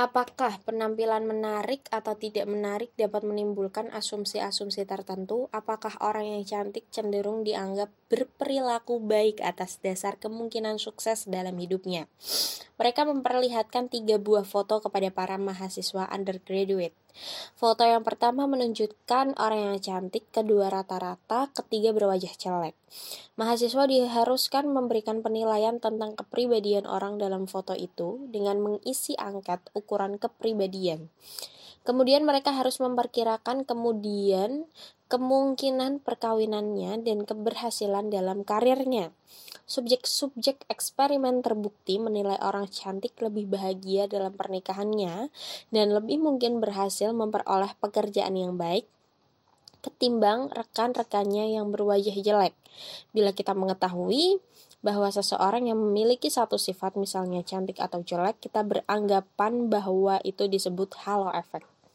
Apakah penampilan menarik atau tidak menarik dapat menimbulkan asumsi-asumsi tertentu? Apakah orang yang cantik cenderung dianggap berperilaku baik atas dasar kemungkinan sukses dalam hidupnya? Mereka memperlihatkan tiga buah foto kepada para mahasiswa undergraduate. Foto yang pertama menunjukkan orang yang cantik, kedua rata-rata, ketiga berwajah jelek. Mahasiswa diharuskan memberikan penilaian tentang kepribadian orang dalam foto itu dengan mengisi angket ukuran kepribadian. Kemudian mereka harus memperkirakan kemudian kemungkinan perkawinannya dan keberhasilan dalam karirnya. Subjek-subjek eksperimen terbukti menilai orang cantik lebih bahagia dalam pernikahannya dan lebih mungkin berhasil memperoleh pekerjaan yang baik ketimbang rekan-rekannya yang berwajah jelek. Bila kita mengetahui bahwa seseorang yang memiliki satu sifat misalnya cantik atau jelek, kita beranggapan bahwa itu disebut halo effect.